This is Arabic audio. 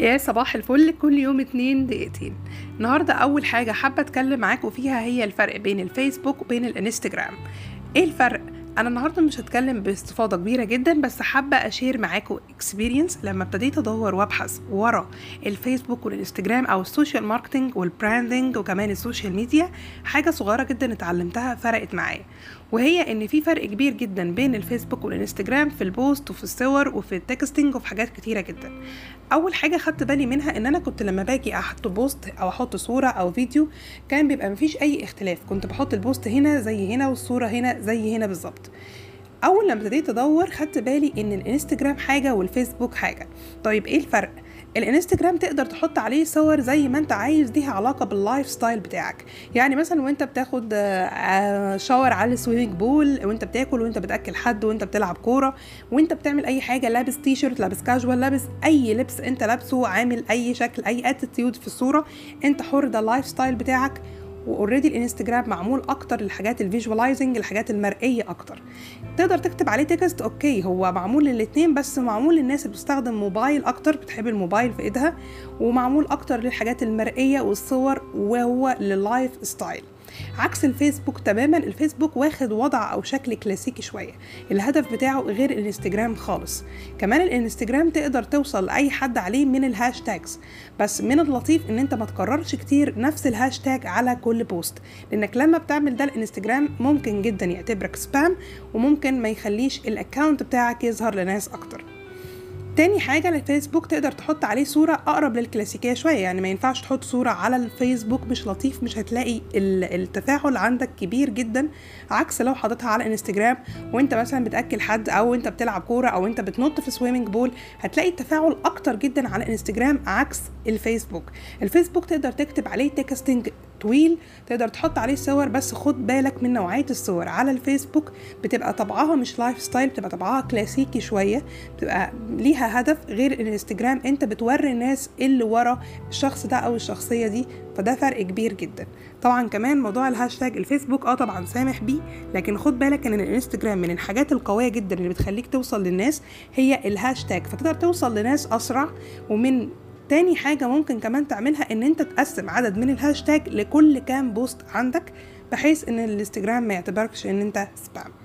يا صباح الفل كل يوم اتنين دقيقتين النهاردة أول حاجة حابة أتكلم معاكم فيها هي الفرق بين الفيسبوك وبين الإنستجرام إيه الفرق؟ أنا النهاردة مش هتكلم باستفاضة كبيرة جدا بس حابة أشير معاكم experience لما ابتديت أدور وأبحث ورا الفيسبوك والإنستجرام أو ال social marketing وال branding وكمان ال social media. حاجة صغيرة جدا اتعلمتها فرقت معايا وهي إن في فرق كبير جدا بين الفيسبوك والإنستجرام في ال post وفي الصور وفي ال texting وفي حاجات كتيرة جدا. أول حاجة خدت بالي منها إن أنا كنت لما باجي أحط post أو أحط صورة أو فيديو كان بيبقى مفيش أي اختلاف. كنت بحط ال post هنا زي هنا والصورة هنا زي هنا بالظبط. أول لما ابتديت أدور خدت بالي إن الإنستجرام حاجة والفيسبوك حاجة. طيب إيه الفرق؟ الإنستجرام تقدر تحط عليه صور زي ما أنت عايز ليها علاقة بال life style بتاعك. يعني مثلا وأنت بتاخد shower على ال swimming pool وأنت بتاكل وأنت بتأكل حد وأنت بتلعب كورة وأنت بتعمل أي حاجة لابس تي شيرت لابس كاجوال لابس أي لبس أنت لابسه عامل أي شكل أي attitude في الصورة أنت حر ده ال life style بتاعك. و already الانستجرام معمول أكتر للحاجات ال visualizing الحاجات المرئية أكتر. تقدر تكتب عليه text okay هو معمول للاتنين بس معمول للناس اللي بتستخدم موبايل أكتر بتحب الموبايل في إيدها ومعمول أكتر للحاجات المرئية والصور وهو لل life style عكس الفيسبوك تماما الفيسبوك واخد وضع أو شكل كلاسيكي شوية. الهدف بتاعه غير الإنستجرام خالص. كمان الإنستجرام تقدر توصل لأي حد عليه من ال hashtags. بس من اللطيف إن أنت ما تكررش كتير نفس الهاشتاج على كل post. لأنك لما بتعمل ده الإنستجرام ممكن جدا يعتبرك spam وممكن ما يخليش ال account بتاعك يظهر لناس أكتر. تاني حاجة الفيسبوك تقدر تحط عليه صورة أقرب للكلاسيكية شوية يعني ما ينفعش تحط صورة على الفيسبوك مش لطيف مش هتلاقي التفاعل عندك كبير جدا عكس لو حاططها على إنستجرام وأنت مثلا بتأكل حد أو أنت بتلعب كورة أو أنت بتنط في swimming pool هتلاقي التفاعل أكتر جدا على إنستجرام عكس الفيسبوك. الفيسبوك تقدر تكتب عليه texting طويل تقدر تحط عليه صور بس خد بالك من نوعية الصور. على الفيسبوك بتبقى طبعها مش life style بتبقى طبعها كلاسيكي شوية. بتبقى ليها هدف غير الانستجرام. انت بتوري الناس اللي ورا الشخص ده أو الشخصية دي فده فرق كبير جدا. طبعا كمان موضوع الهاشتاج الفيسبوك آه طبعا سامح بيه لكن خد بالك إن الانستجرام من الحاجات القوية جدا اللي بتخليك توصل للناس هي الهاشتاج فتقدر توصل لناس أسرع ومن تاني حاجة ممكن كمان تعملها إن أنت تقسم عدد من الهاشتاج لكل كام post عندك بحيث إن الإنستجرام ما يعتبركش إن أنت spam